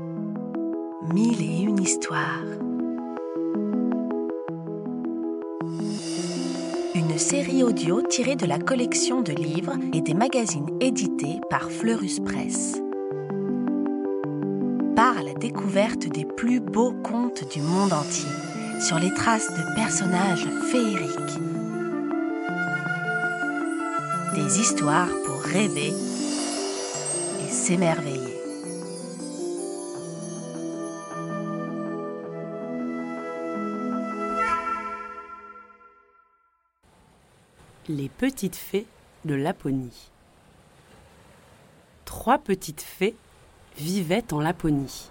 Mille et une histoires. Une série audio tirée de la collection de livres et des magazines édités par Fleurus Press. Part à la découverte des plus beaux contes du monde entier, sur les traces de personnages féeriques. Des histoires pour rêver et s'émerveiller. Les petites fées de Laponie. Trois petites fées vivaient en Laponie,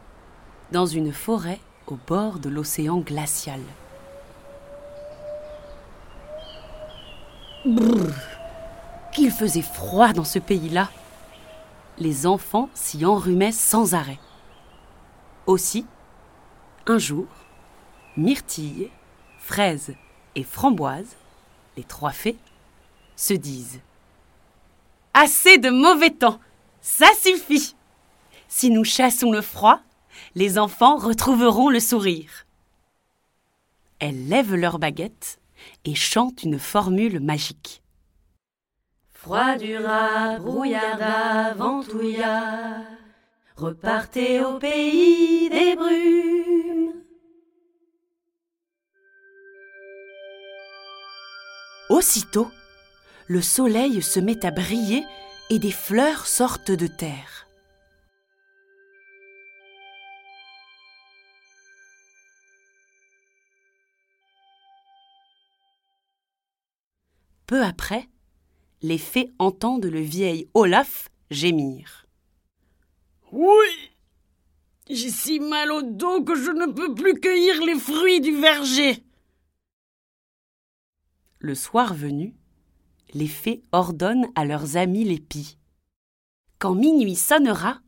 dans une forêt au bord de l'océan glacial. Brrr, qu'il faisait froid dans ce pays-là. Les enfants s'y enrhumaient sans arrêt. Aussi, un jour, Myrtille, Fraise et Framboise, les trois fées, se disent Assez de mauvais temps, ça suffit. Si nous chassons le froid, les enfants retrouveront le sourire. Elles lèvent leurs baguettes et chantent une formule magique. Froidura, brouillarda, ventouilla, repartez au pays des brumes. Aussitôt, le soleil se met à briller et des fleurs sortent de terre. Peu après, les fées entendent le vieil Olaf gémir. Oui J'ai si mal au dos que je ne peux plus cueillir les fruits du verger. Le soir venu, les fées ordonnent à leurs amis les pies. Quand minuit sonnera,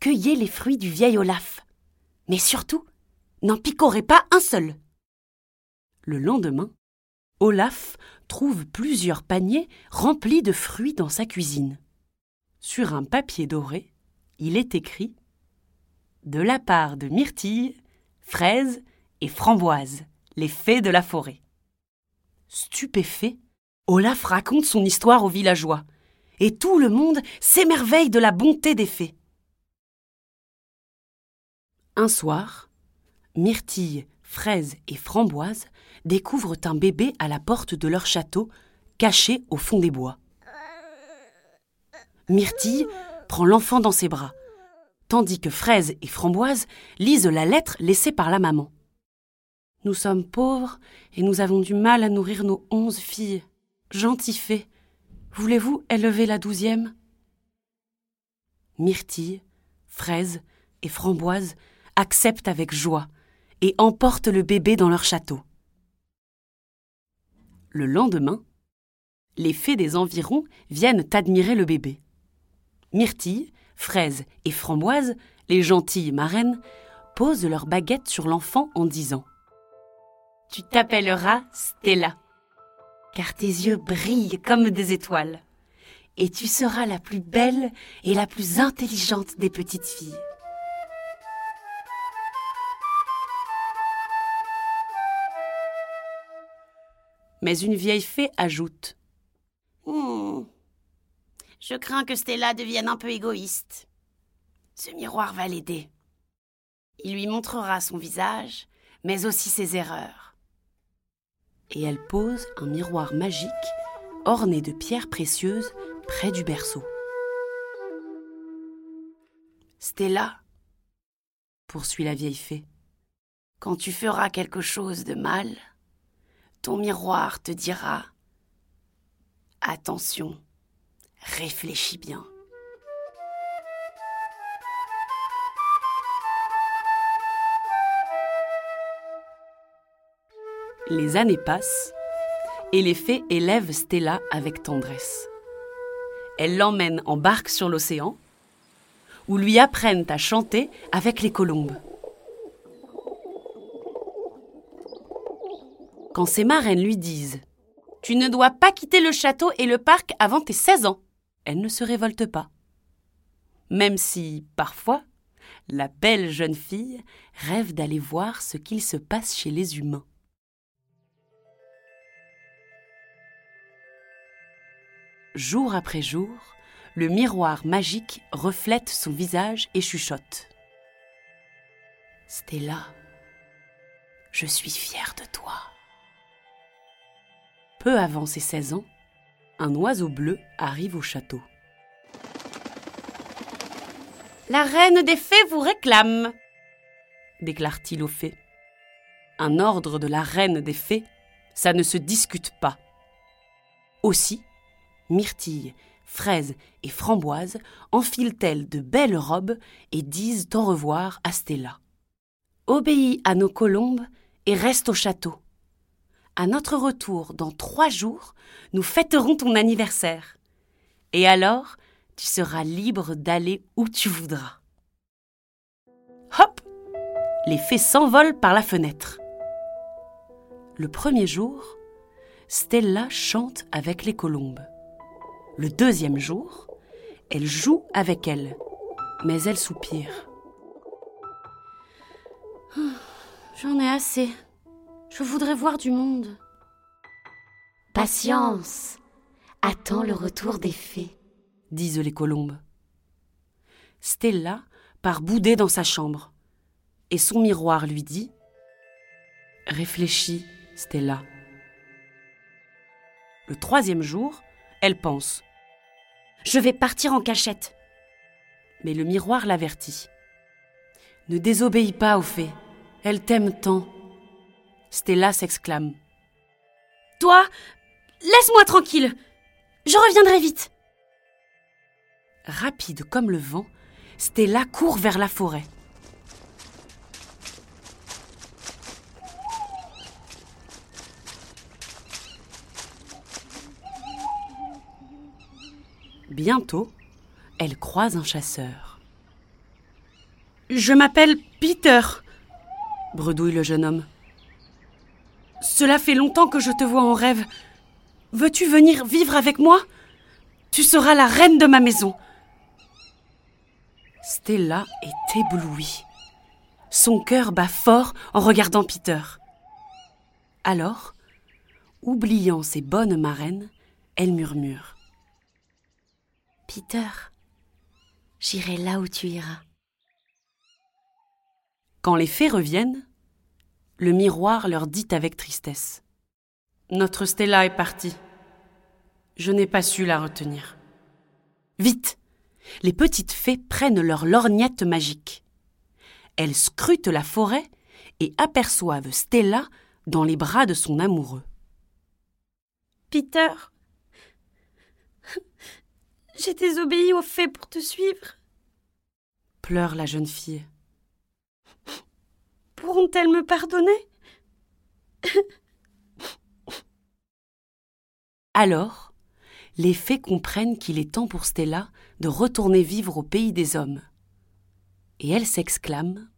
cueillez les fruits du vieil Olaf. Mais surtout, n'en picorez pas un seul. Le lendemain, Olaf trouve plusieurs paniers remplis de fruits dans sa cuisine. Sur un papier doré, il est écrit De la part de Myrtille, Fraise et Framboise, les fées de la forêt. Stupéfait, Olaf raconte son histoire aux villageois, et tout le monde s'émerveille de la bonté des fées. Un soir, Myrtille, Fraise et Framboise découvrent un bébé à la porte de leur château, caché au fond des bois. Myrtille prend l'enfant dans ses bras, tandis que Fraise et Framboise lisent la lettre laissée par la maman. Nous sommes pauvres et nous avons du mal à nourrir nos onze filles. Gentil fée, voulez-vous élever la douzième? Myrtille, Fraise et Framboise acceptent avec joie et emportent le bébé dans leur château. Le lendemain, les fées des environs viennent admirer le bébé. Myrtille, Fraise et Framboise, les gentilles marraines, posent leurs baguettes sur l'enfant en disant Tu t'appelleras Stella, car tes yeux brillent comme des étoiles, et tu seras la plus belle et la plus intelligente des petites filles. Mais une vieille fée ajoute Hmm. Je crains que Stella devienne un peu égoïste. Ce miroir va l'aider. Il lui montrera son visage, mais aussi ses erreurs. Et elle pose un miroir magique orné de pierres précieuses près du berceau. Stella, Poursuit la vieille fée. quand tu feras quelque chose de mal, ton miroir te dira Attention, réfléchis bien. Les années passent et les fées élèvent Stella avec tendresse. Elles l'emmènent en barque sur l'océan ou lui apprennent à chanter avec les colombes. Quand ses marraines lui disent Tu ne dois pas quitter le château et le parc avant tes 16 ans, elle ne se révolte pas. Même si, parfois, la belle jeune fille rêve d'aller voir ce qu'il se passe chez les humains. Jour après jour, le miroir magique reflète son visage et chuchote. Stella, je suis fière de toi. Peu avant ses 16 ans, un oiseau bleu arrive au château. La reine des fées vous réclame, déclare-t-il aux fées. Un ordre de la reine des fées, ça ne se discute pas. Aussi, Myrtille, Fraise et Framboise enfilent-elles de belles robes et disent au revoir à Stella. Obéis à nos colombes et reste au château. À notre retour dans trois jours, nous fêterons ton anniversaire. Et alors, tu seras libre d'aller où tu voudras. Hop Les fées s'envolent par la fenêtre. Le premier jour, Stella chante avec les colombes. Le deuxième jour, elle joue avec elles, mais elle soupire. J'en ai assez. Je voudrais voir du monde. Patience. Attends le retour des fées, disent les colombes. Stella part bouder dans sa chambre, et son miroir lui dit Réfléchis, Stella. Le troisième jour, elle pense Je vais partir en cachette. Mais le miroir l'avertit Ne désobéis pas aux fées, elles t'aiment tant. Stella s'exclame Toi, laisse-moi tranquille. Je reviendrai vite. Rapide comme le vent, Stella court vers la forêt. Bientôt, elle croise un chasseur. Je m'appelle Peter, bredouille le jeune homme. Cela fait longtemps que je te vois en rêve. Veux-tu venir vivre avec moi? Tu seras la reine de ma maison. Stella est éblouie. Son cœur bat fort en regardant Peter. Alors, oubliant ses bonnes marraines, elle murmure. Peter, j'irai là où tu iras. Quand les fées reviennent, le miroir leur dit avec tristesse. Notre Stella est partie. Je n'ai pas su la retenir. Vite Les petites fées prennent leur lorgnette magique. Elles scrutent la forêt et aperçoivent Stella dans les bras de son amoureux. Peter, j'ai désobéi aux fées pour te suivre. Pleure la jeune fille. Pourront-elles me pardonner? Alors, les fées comprennent qu'il est temps pour Stella de retourner vivre au pays des hommes. Et elles s'exclament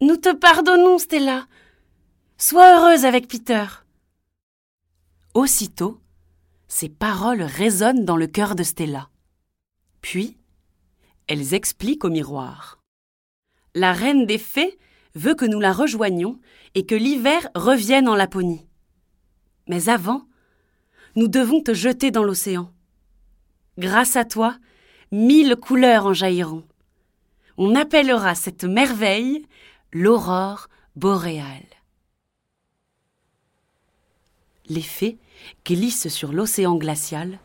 Nous te pardonnons, Stella. Sois heureuse avec Peter. Aussitôt, ces paroles résonnent dans le cœur de Stella. Puis, elles expliquent au miroir. La reine des fées veut que nous la rejoignions et que l'hiver revienne en Laponie. Mais avant, nous devons te jeter dans l'océan. Grâce à toi, mille couleurs en jailliront. On appellera cette merveille l'aurore boréale. Les fées glissent sur l'océan glacial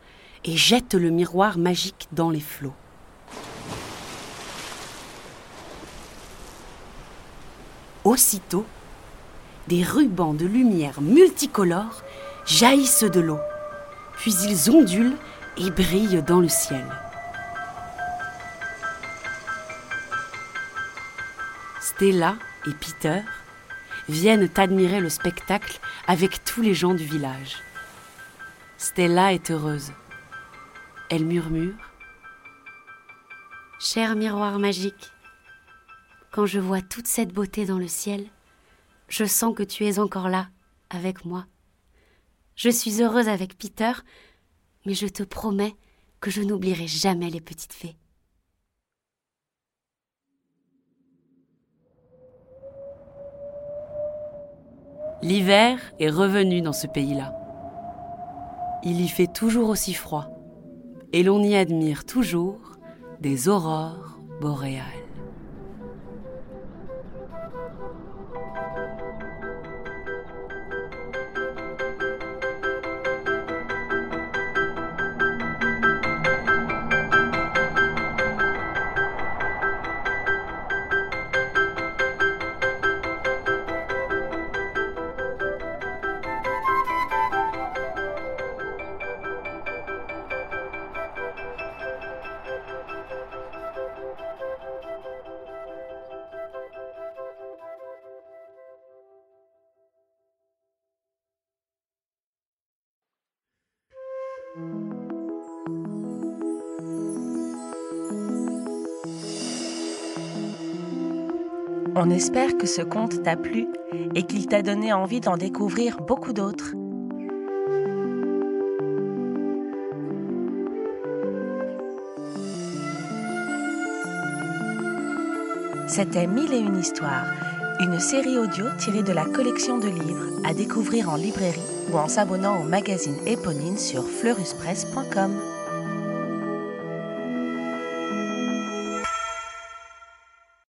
et jettent le miroir magique dans les flots. Aussitôt, des rubans de lumière multicolores jaillissent de l'eau, puis ils ondulent et brillent dans le ciel. Stella et Peter viennent admirer le spectacle avec tous les gens du village. Stella est heureuse. Elle murmure Cher miroir magique, quand je vois toute cette beauté dans le ciel, je sens que tu es encore là, avec moi. Je suis heureuse avec Peter, mais je te promets que je n'oublierai jamais les petites fées. L'hiver est revenu dans ce pays-là. Il y fait toujours aussi froid, et l'on y admire toujours des aurores boréales. On espère que ce conte t'a plu et qu'il t'a donné envie d'en découvrir beaucoup d'autres. C'était Mille et une histoires, une série audio tirée de la collection de livres à découvrir en librairie ou en s'abonnant au magazine Éponine sur fleuruspresse.com.